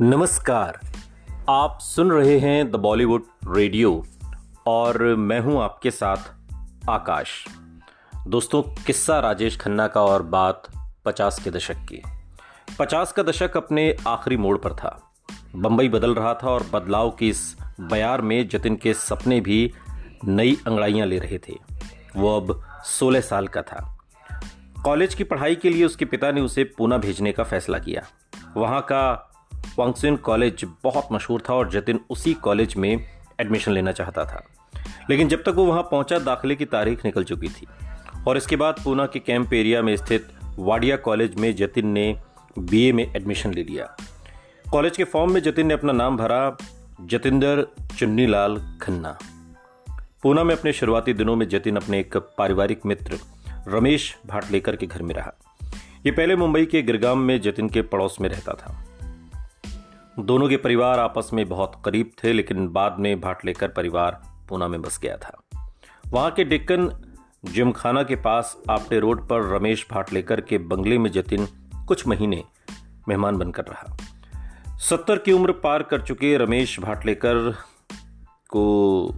नमस्कार। आप सुन रहे हैं द बॉलीवुड रेडियो और मैं हूँ आपके साथ आकाश। दोस्तों, किस्सा राजेश खन्ना का और बात पचास के दशक की। पचास का दशक अपने आखिरी मोड़ पर था। बंबई बदल रहा था और बदलाव की इस बयार में जतिन के सपने भी नई अंगड़ाइयाँ ले रहे थे। वो अब 16 साल का था। कॉलेज की पढ़ाई के लिए उसके पिता ने उसे पूना भेजने का फैसला किया। वहाँ का वांगसिन कॉलेज बहुत मशहूर था और जतिन उसी कॉलेज में एडमिशन लेना चाहता था। लेकिन जब तक वो वहाँ पहुँचा, दाखिले की तारीख निकल चुकी थी। और इसके बाद पूना के कैंप एरिया में स्थित वाडिया कॉलेज में जतिन ने बीए में एडमिशन ले लिया। कॉलेज के फॉर्म में जतिन ने अपना नाम भरा, जतिंदर चुन्नीलाल खन्ना। पूना में अपने शुरुआती दिनों में जतिन अपने एक पारिवारिक मित्र, रमेश भाटलेकर के घर में रहा। ये पहले मुंबई के गिरगाम में जतिन के पड़ोस में रहता था। दोनों के परिवार आपस में बहुत करीब थे, लेकिन बाद में भाटलेकर परिवार पूना में बस गया था। वहाँ के डिक्कन जिमखाना के पास आपटे रोड पर रमेश भाटलेकर के बंगले में जतिन कुछ महीने मेहमान बनकर रहा। सत्तर की उम्र पार कर चुके रमेश भाटलेकर को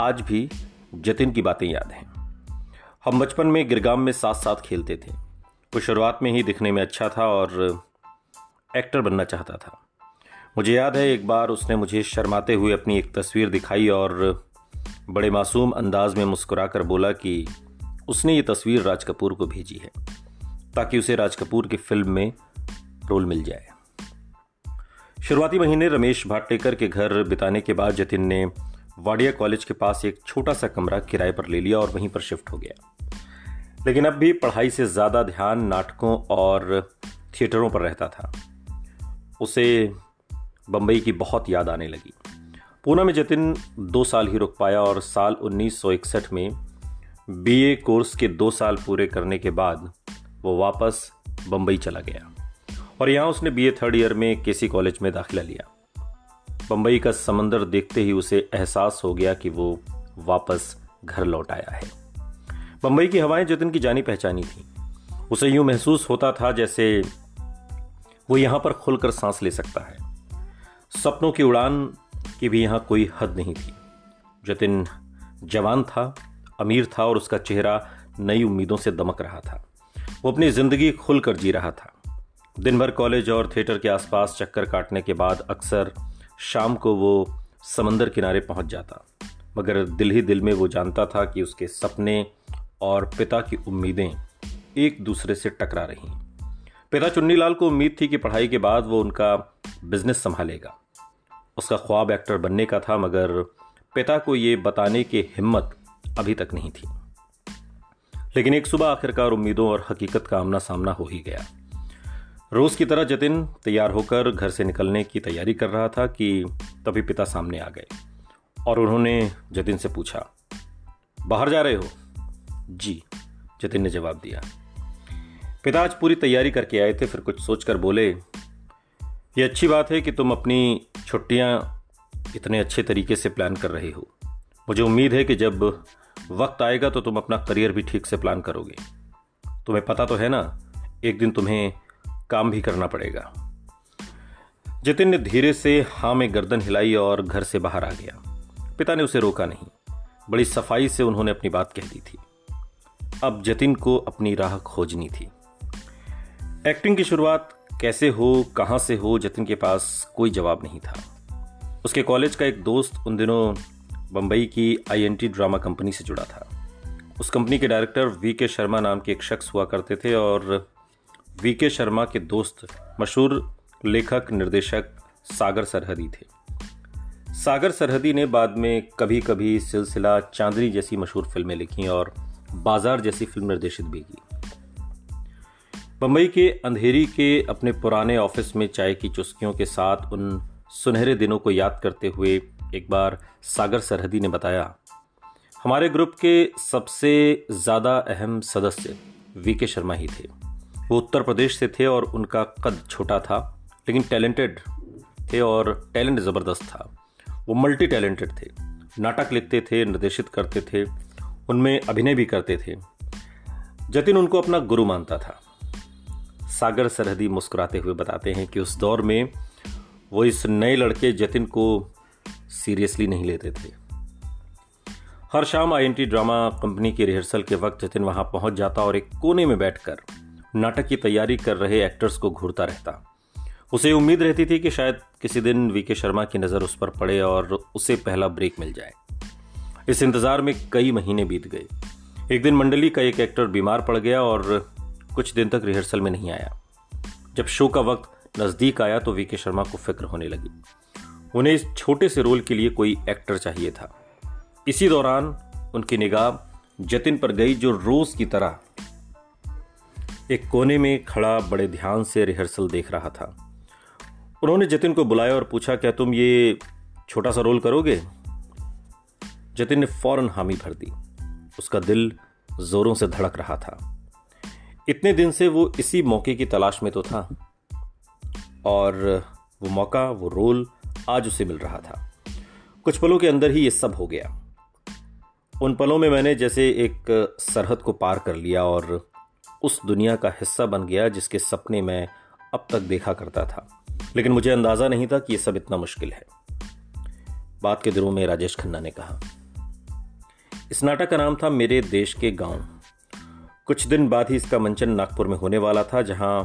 आज भी जतिन की बातें याद हैं। हम बचपन में गिरगाम में साथ साथ खेलते थे। वो शुरुआत में ही दिखने में अच्छा था और एक्टर बनना चाहता था। मुझे याद है, एक बार उसने मुझे शर्माते हुए अपनी एक तस्वीर दिखाई और बड़े मासूम अंदाज में मुस्कुरा कर बोला कि उसने ये तस्वीर राज कपूर को भेजी है, ताकि उसे राज कपूर की फ़िल्म में रोल मिल जाए। शुरुआती महीने रमेश भाटेकर के घर बिताने के बाद जतिन ने वाडिया कॉलेज के पास एक छोटा सा कमरा किराए पर ले लिया और वहीं पर शिफ्ट हो गया। लेकिन अब भी पढ़ाई से ज़्यादा ध्यान नाटकों और थिएटरों पर रहता था। उसे बम्बई की बहुत याद आने लगी। पूना में जतिन दो साल ही रुक पाया और साल 1961 में बीए कोर्स के दो साल पूरे करने के बाद वो वापस बम्बई चला गया और यहाँ उसने बीए थर्ड ईयर में केसी कॉलेज में दाखिला लिया। बम्बई का समंदर देखते ही उसे एहसास हो गया कि वो वापस घर लौट आया है। बम्बई की हवाएँ जतिन की जानी पहचानी थी। उसे यूँ महसूस होता था जैसे वो यहाँ पर खुलकर सांस ले सकता है। सपनों की उड़ान की भी यहाँ कोई हद नहीं थी। जतिन जवान था, अमीर था और उसका चेहरा नई उम्मीदों से दमक रहा था। वो अपनी ज़िंदगी खुलकर जी रहा था। दिन भर कॉलेज और थिएटर के आसपास चक्कर काटने के बाद अक्सर शाम को वो समंदर किनारे पहुँच जाता। मगर दिल ही दिल में वो जानता था कि उसके सपने और पिता की उम्मीदें एक दूसरे से टकरा रही। पिता चुन्नीलाल को उम्मीद थी कि पढ़ाई के बाद वो उनका बिज़नेस संभालेगा। उसका ख्वाब एक्टर बनने का था, मगर पिता को ये बताने की हिम्मत अभी तक नहीं थी। लेकिन एक सुबह आखिरकार उम्मीदों और हकीकत का आमना सामना हो ही गया। रोज की तरह जतिन तैयार होकर घर से निकलने की तैयारी कर रहा था कि तभी पिता सामने आ गए और उन्होंने जतिन से पूछा, बाहर जा रहे हो? जी, जतिन ने जवाब दिया। पिता आज पूरी तैयारी करके आए थे, फिर कुछ सोचकर बोले ये अच्छी बात है कि तुम अपनी छुट्टियाँ इतने अच्छे तरीके से प्लान कर रहे हो। मुझे उम्मीद है कि जब वक्त आएगा तो तुम अपना करियर भी ठीक से प्लान करोगे। तुम्हें पता तो है ना, एक दिन तुम्हें काम भी करना पड़ेगा। जतिन ने धीरे से हाँ में गर्दन हिलाई और घर से बाहर आ गया। पिता ने उसे रोका नहीं। बड़ी सफ़ाई से उन्होंने अपनी बात कह दी थी। अब जतिन को अपनी राह खोजनी थी। एक्टिंग की शुरुआत कैसे हो, कहाँ से हो, जतिन के पास कोई जवाब नहीं था। उसके कॉलेज का एक दोस्त उन दिनों बम्बई की आईएनटी ड्रामा कंपनी से जुड़ा था। उस कंपनी के डायरेक्टर वी के शर्मा नाम के एक शख्स हुआ करते थे और वी के शर्मा के दोस्त, मशहूर लेखक, निर्देशक सागर सरहदी थे। सागर सरहदी ने बाद में कभी कभी सिलसिला चांदनी जैसी मशहूर फ़िल्में लिखी और बाज़ार जैसी फ़िल्म निर्देशित भी की। बम्बई के अंधेरी के अपने पुराने ऑफ़िस में चाय की चुस्कियों के साथ उन सुनहरे दिनों को याद करते हुए एक बार सागर सरहदी ने बताया, हमारे ग्रुप के सबसे ज़्यादा अहम सदस्य वी के शर्मा ही थे। वो उत्तर प्रदेश से थे और उनका कद छोटा था, लेकिन टैलेंटेड थे और टैलेंट ज़बरदस्त था। वो मल्टी टैलेंटेड थे, नाटक लिखते थे, निर्देशित करते थे, उनमें अभिनय भी करते थे। जतिन उनको अपना गुरु मानता था। सागर सरहदी मुस्कुराते हुए बताते हैं कि उस दौर में वो इस नए लड़के जतिन को सीरियसली नहीं लेते थे। हर शाम आईएनटी ड्रामा कंपनी की रिहर्सल के वक्त जतिन वहाँ पहुँच जाता और एक कोने में बैठकर नाटक की तैयारी कर रहे एक्टर्स को घूरता रहता। उसे उम्मीद रहती थी कि शायद किसी दिन वीके शर्मा की नज़र उस पर पड़े और उसे पहला ब्रेक मिल जाए। इस इंतज़ार में कई महीने बीत गए। एक दिन मंडली का एक एक्टर बीमार पड़ गया और कुछ दिन तक रिहर्सल में नहीं आया। जब शो का वक्त नज़दीक आया तो वीके शर्मा को फ़िक्र होने लगी। उन्हें इस छोटे से रोल के लिए कोई एक्टर चाहिए था। इसी दौरान उनकी निगाह जतिन पर गई जो रोज की तरह एक कोने में खड़ा बड़े ध्यान से रिहर्सल देख रहा था। उन्होंने जतिन को बुलाया और पूछा, क्या तुम ये छोटा सा रोल करोगे? जतिन ने फ़ौरन हामी भर दी। उसका दिल जोरों से धड़क रहा था। इतने दिन से वो इसी मौके की तलाश में तो था। और वो मौका, वो रोल आज उसे मिल रहा था। कुछ पलों के अंदर ही ये सब हो गया। उन पलों में मैंने जैसे एक सरहद को पार कर लिया और उस दुनिया का हिस्सा बन गया जिसके सपने मैं अब तक देखा करता था। लेकिन मुझे अंदाज़ा नहीं था कि यह सब इतना मुश्किल है। बात के दिनों में राजेश खन्ना ने कहा, इस नाटक का नाम था मेरे देश के गाँव। कुछ दिन बाद ही इसका मंचन नागपुर में होने वाला था, जहाँ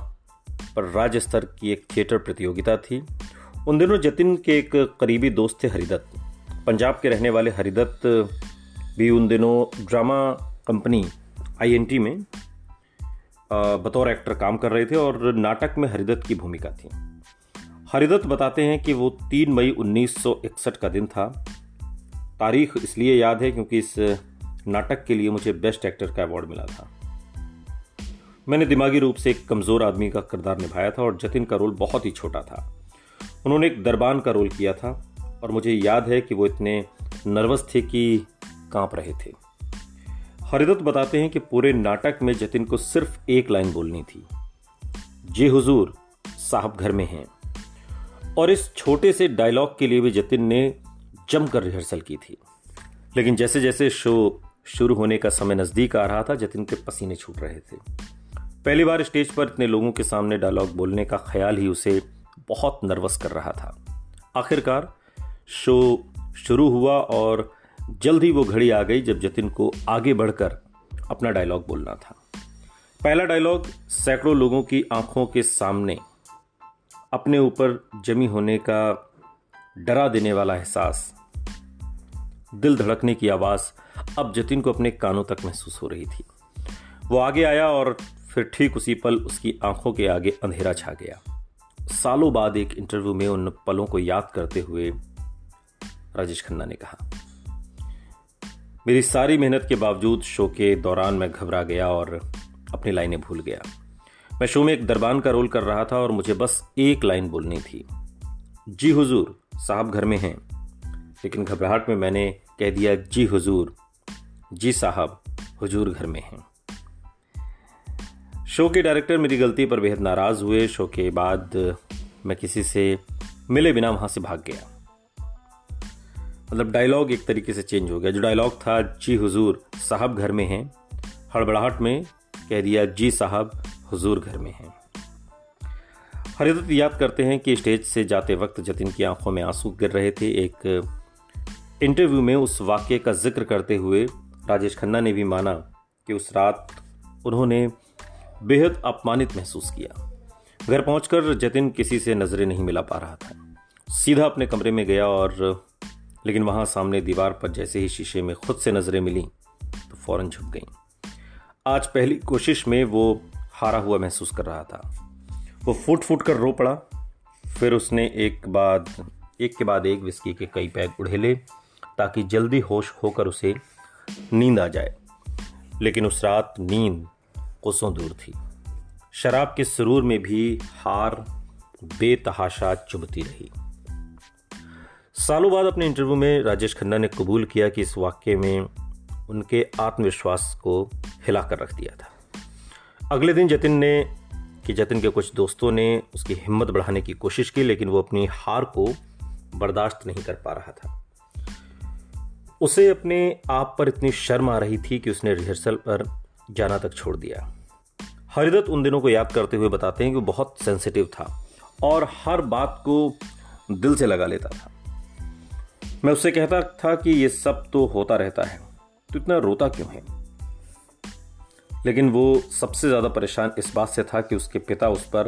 पर राज्य स्तर की एक थिएटर प्रतियोगिता थी। उन दिनों जतिन के एक करीबी दोस्त थे हरिदत्त। पंजाब के रहने वाले हरिदत्त भी उन दिनों ड्रामा कंपनी आईएनटी में बतौर एक्टर काम कर रहे थे और नाटक में हरिदत्त की भूमिका थी। हरिदत्त बताते हैं कि वो तीन मई 1961 का दिन था। तारीख इसलिए याद है क्योंकि इस नाटक के लिए मुझे बेस्ट एक्टर का अवार्ड मिला था। मैंने दिमागी रूप से एक कमज़ोर आदमी का किरदार निभाया था और जतिन का रोल बहुत ही छोटा था। उन्होंने एक दरबान का रोल किया था और मुझे याद है कि वो इतने नर्वस थे कि काँप रहे थे। हरिदत्त बताते हैं कि पूरे नाटक में जतिन को सिर्फ़ एक लाइन बोलनी थी। जी हुजूर, साहब घर में हैं। और इस छोटे से डायलॉग के लिए भी जतिन ने जमकर रिहर्सल की थी। लेकिन जैसे जैसे शो शुरू होने का समय नज़दीक आ रहा था, जतिन के पसीने छूट रहे थे। पहली बार स्टेज पर इतने लोगों के सामने डायलॉग बोलने का ख्याल ही उसे बहुत नर्वस कर रहा था। आखिरकार शो शुरू हुआ और जल्द ही वो घड़ी आ गई जब जतिन को आगे बढ़कर अपना डायलॉग बोलना था। पहला डायलॉग सैकड़ों लोगों की आँखों के सामने अपने ऊपर जमी होने का डरा देने वाला एहसास, दिल धड़कने की आवाज़ अब जतिन को अपने कानों तक महसूस हो रही थी। वो आगे आया और फिर ठीक उसी पल उसकी आँखों के आगे अंधेरा छा गया। सालों बाद एक इंटरव्यू में उन पलों को याद करते हुए राजेश खन्ना ने कहा, मेरी सारी मेहनत के बावजूद शो के दौरान मैं घबरा गया और अपनी लाइनें भूल गया। मैं शो में एक दरबान का रोल कर रहा था और मुझे बस एक लाइन बोलनी थी। जी हुजूर, साहब घर में हैं, लेकिन घबराहट में मैंने कह दिया, जी हुजूर, जी साहब, हुजूर घर में हैं। शो के डायरेक्टर मेरी गलती पर बेहद नाराज़ हुए। शो के बाद मैं किसी से मिले बिना वहाँ से भाग गया। मतलब डायलॉग एक तरीके से चेंज हो गया। जो डायलॉग था, जी हुजूर, साहब घर में हैं। हड़बड़ाहट में कह दिया, जी साहब, हुजूर घर में हैं। हरिदत्त याद करते हैं कि स्टेज से जाते वक्त जतिन की आँखों में आँसू गिर रहे थे। एक इंटरव्यू में उस वाक्य का ज़िक्र करते हुए राजेश खन्ना ने भी माना कि उस रात उन्होंने बेहद अपमानित महसूस किया। घर पहुंचकर जतिन किसी से नज़रें नहीं मिला पा रहा था। सीधा अपने कमरे में गया और, लेकिन वहाँ सामने दीवार पर जैसे ही शीशे में खुद से नज़रें मिली तो फ़ौरन झुक गई। आज पहली कोशिश में वो हारा हुआ महसूस कर रहा था। वो फुट फुट कर रो पड़ा। फिर उसने एक बाद, एक के बाद एक विस्की के कई पैक उड़ेले, ताकि जल्दी होश होकर उसे नींद आ जाए। लेकिन उस रात नींद कोसों दूर थी। शराब के सुरूर में भी हार बेतहाशा चुभती रही। सालों बाद अपने इंटरव्यू में राजेश खन्ना ने कबूल किया कि इस वाक्य में उनके आत्मविश्वास को हिलाकर रख दिया था। अगले दिन जतिन ने, कि जतिन के कुछ दोस्तों ने उसकी हिम्मत बढ़ाने की कोशिश की, लेकिन वो अपनी हार को बर्दाश्त नहीं कर पा रहा था। उसे अपने आप पर इतनी शर्म आ रही थी कि उसने रिहर्सल पर जाना तक छोड़ दिया। हरिदत्त उन दिनों को याद करते हुए बताते हैं कि वो बहुत सेंसिटिव था और हर बात को दिल से लगा लेता था। मैं उससे कहता था कि ये सब तो होता रहता है तो इतना रोता क्यों है? लेकिन वो सबसे ज़्यादा परेशान इस बात से था कि उसके पिता उस पर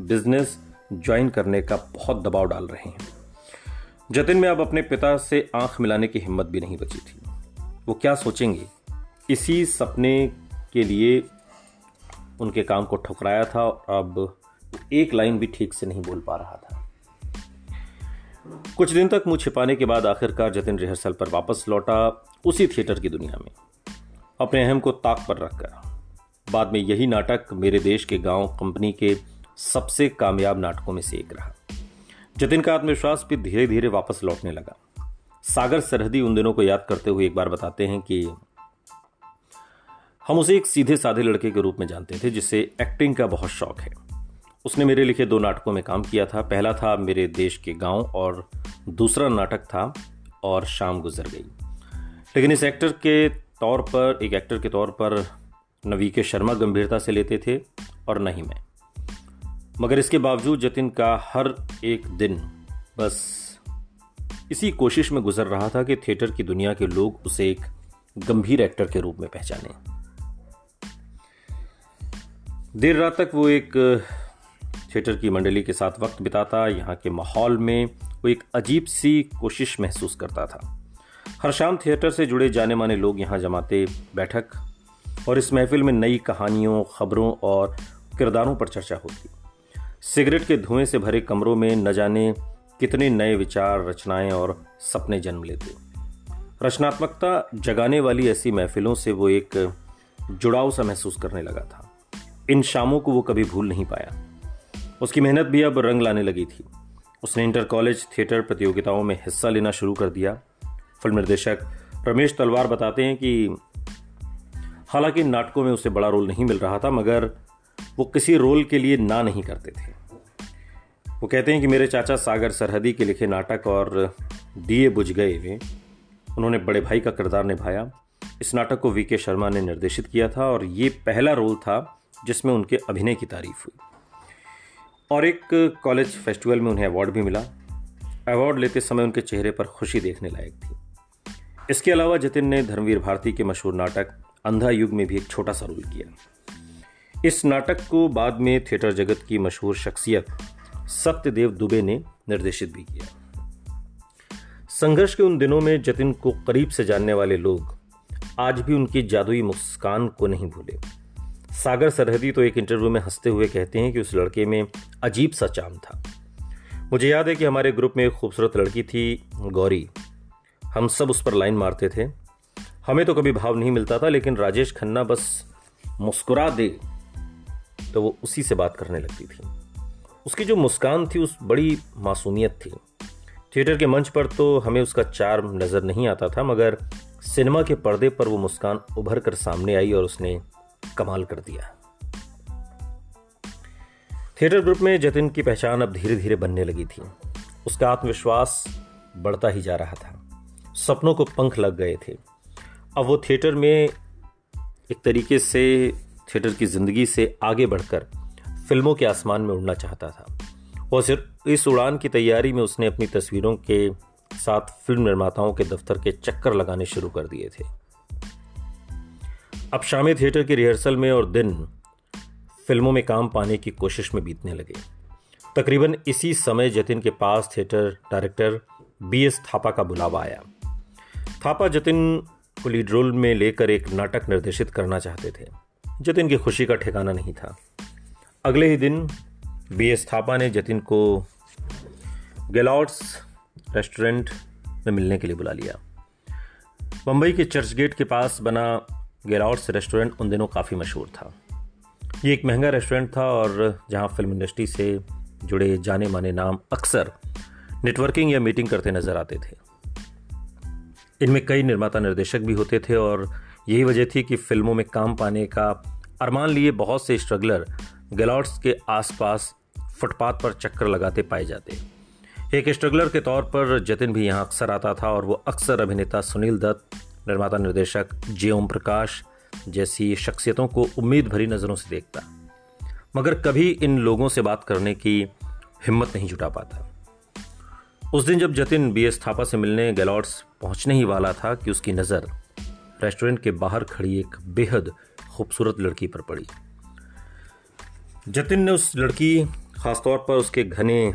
बिज़नेस ज्वाइन करने का बहुत दबाव डाल रहे हैं। जतिन में अब अपने पिता से आँख मिलाने की हिम्मत भी नहीं बची थी। वो क्या सोचेंगे? इसी सपने के लिए उनके काम को ठुकराया था और अब एक लाइन भी ठीक से नहीं बोल पा रहा था। कुछ दिन तक मुँह छिपाने के बाद आखिरकार जतिन रिहर्सल पर वापस लौटा उसी थिएटर की दुनिया में, अपने अहम को ताक पर रखकर। बाद में यही नाटक मेरे देश के गाँव कंपनी के सबसे कामयाब नाटकों में से एक रहा। जतिन का आत्मविश्वास भी धीरे धीरे वापस लौटने लगा। सागर सरहदी उन दिनों को याद करते हुए एक बार बताते हैं कि हम उसे एक सीधे साधे लड़के के रूप में जानते थे, जिसे एक्टिंग का बहुत शौक है। उसने मेरे लिखे दो नाटकों में काम किया था। पहला था मेरे देश के गाँव और दूसरा नाटक था और शाम गुजर गई। लेकिन इस एक्टर के तौर पर, एक एक्टर के तौर पर न वी के शर्मा गंभीरता से लेते थे और न ही मैं। मगर इसके बावजूद जतिन का हर एक दिन बस इसी कोशिश में गुजर रहा था कि थिएटर की दुनिया के लोग उसे एक गंभीर एक्टर के रूप में पहचाने। देर रात तक वो एक थिएटर की मंडली के साथ वक्त बिताता, यहाँ के माहौल में वो एक अजीब सी कोशिश महसूस करता था। हर शाम थिएटर से जुड़े जाने माने लोग यहाँ जमाते बैठक और इस महफिल में नई कहानियों, खबरों और किरदारों पर चर्चा होती। सिगरेट के धुएँ से भरे कमरों में न जाने कितने नए विचार, रचनाएँ और सपने जन्म लेते। रचनात्मकता जगाने वाली ऐसी महफिलों से वो एक, जुड़ाव सा महसूस करने लगा था। इन शामों को वो कभी भूल नहीं पाया। उसकी मेहनत भी अब रंग लाने लगी थी। उसने इंटर कॉलेज थिएटर प्रतियोगिताओं में हिस्सा लेना शुरू कर दिया। फ़िल्म निर्देशक रमेश तलवार बताते हैं कि हालाँकि नाटकों में उसे बड़ा रोल नहीं मिल रहा था, मगर वो किसी रोल के लिए ना नहीं करते थे। वो कहते हैं कि मेरे चाचा सागर सरहदी के लिखे नाटक और दिए बुझ गए वे। उन्होंने बड़े भाई का किरदार निभाया। इस नाटक को वी के शर्मा ने निर्देशित किया था और ये पहला रोल था जिसमें उनके अभिनय की तारीफ़ हुई। और एक कॉलेज फेस्टिवल में उन्हें अवार्ड भी मिला। अवार्ड लेते समय उनके चेहरे पर खुशी देखने लायक थी। इसके अलावा जतिन ने धर्मवीर भारती के मशहूर नाटक अंधा युग में भी एक छोटा सा रोल किया। इस नाटक को बाद में थिएटर जगत की मशहूर शख्सियत सत्यदेव दुबे ने निर्देशित भी किया। संघर्ष के उन दिनों में जतिन को करीब से जानने वाले लोग आज भी उनकी जादुई मुस्कान को नहीं भूले। सागर सरहदी तो एक इंटरव्यू में हँसते हुए कहते हैं कि उस लड़के में अजीब सा चाम था। मुझे याद है कि हमारे ग्रुप में एक खूबसूरत लड़की थी, गौरी। हम सब उस पर लाइन मारते थे। हमें तो कभी भाव नहीं मिलता था, लेकिन राजेश खन्ना बस मुस्कुरा दे तो वो उसी से बात करने लगती थी। उसकी जो मुस्कान थी, उस बड़ी मासूमियत थी। थिएटर के मंच पर तो हमें उसका चार्म नज़र नहीं आता था, मगर सिनेमा के पर्दे पर वो मुस्कान उभर कर सामने आई और उसने कमाल कर दिया। थिएटर ग्रुप में जतिन की पहचान अब धीरे धीरे बनने लगी थी। उसका आत्मविश्वास बढ़ता ही जा रहा था। सपनों को पंख लग गए थे। अब वो थिएटर में एक तरीके से थिएटर की ज़िंदगी से आगे बढ़कर फ़िल्मों के आसमान में उड़ना चाहता था। और सिर्फ़ इस उड़ान की तैयारी में उसने अपनी तस्वीरों के साथ फ़िल्म निर्माताओं के दफ्तर के चक्कर लगाने शुरू कर दिए थे। अब शामी थिएटर की रिहर्सल में और दिन फ़िल्मों में काम पाने की कोशिश में बीतने लगे। तकरीबन इसी समय जतिन के पास theatre director B S Thapa का बुलावा आया। थापा जतिन को लीड रोल में लेकर एक नाटक निर्देशित करना चाहते थे। जतिन की खुशी का ठिकाना नहीं था। अगले ही दिन बी एस थापा ने जतिन को गेलॉट्स रेस्टोरेंट में मिलने के लिए बुला लिया। मुंबई के चर्च गेट के पास बना गेलाउट्स रेस्टोरेंट उन दिनों काफ़ी मशहूर था। ये एक महँगा रेस्टोरेंट था और जहाँ फ़िल्म इंडस्ट्री से जुड़े जाने माने नाम अक्सर नेटवर्किंग या मीटिंग करते नज़र आते थे। इनमें कई निर्माता निर्देशक भी होते थे और यही वजह थी कि फ़िल्मों में काम पाने का अरमान लिए बहुत से स्ट्रगलर गलाउट्स के आसपास फुटपाथ पर चक्कर लगाते पाए जाते। एक स्ट्रगलर के तौर पर जतिन भी यहाँ अक्सर आता था और वो अक्सर अभिनेता सुनील दत्त निर्माता निर्देशक जे ओम प्रकाश जैसी शख्सियतों को उम्मीद भरी नज़रों से देखता, मगर कभी इन लोगों से बात करने की हिम्मत नहीं जुटा पाता। उस दिन जब जतिन बी एस थापा से मिलने गैलॉर्ड्स पहुँचने ही वाला था कि उसकी नज़र रेस्टोरेंट के बाहर खड़ी एक बेहद खूबसूरत लड़की पर पड़ी। जतिन ने उस लड़की, खासतौर पर उसके घने,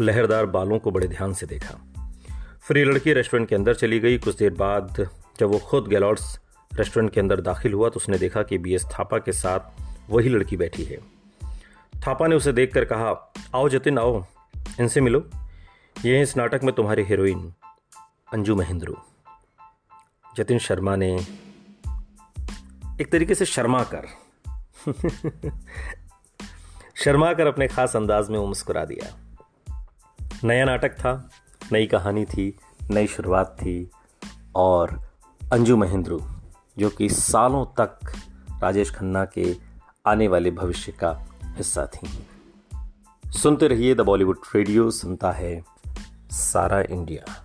लहरदार बालों को बड़े ध्यान से देखा। फिर लड़की रेस्टोरेंट के अंदर चली गई। कुछ देर बाद जब वो खुद गैलॉर्ड्स रेस्टोरेंट के अंदर दाखिल हुआ तो उसने देखा कि बी एस थापा के साथ वही लड़की बैठी है। थापा ने उसे देखकर कहा, आओ जतिन, आओ, इनसे मिलो। ये इस नाटक में तुम्हारी हीरोइन अंजू महेंद्रू। जतिन शर्मा ने एक तरीके से शर्मा कर शर्मा कर अपने खास अंदाज में वो मुस्कुरा दिया। नया नाटक था नई कहानी थी, नई शुरुआत थी और अंजू महेंद्रू, जो कि सालों तक राजेश खन्ना के आने वाले भविष्य का हिस्सा थी। सुनते रहिए द बॉलीवुड रेडियो, सुनता है सारा इंडिया।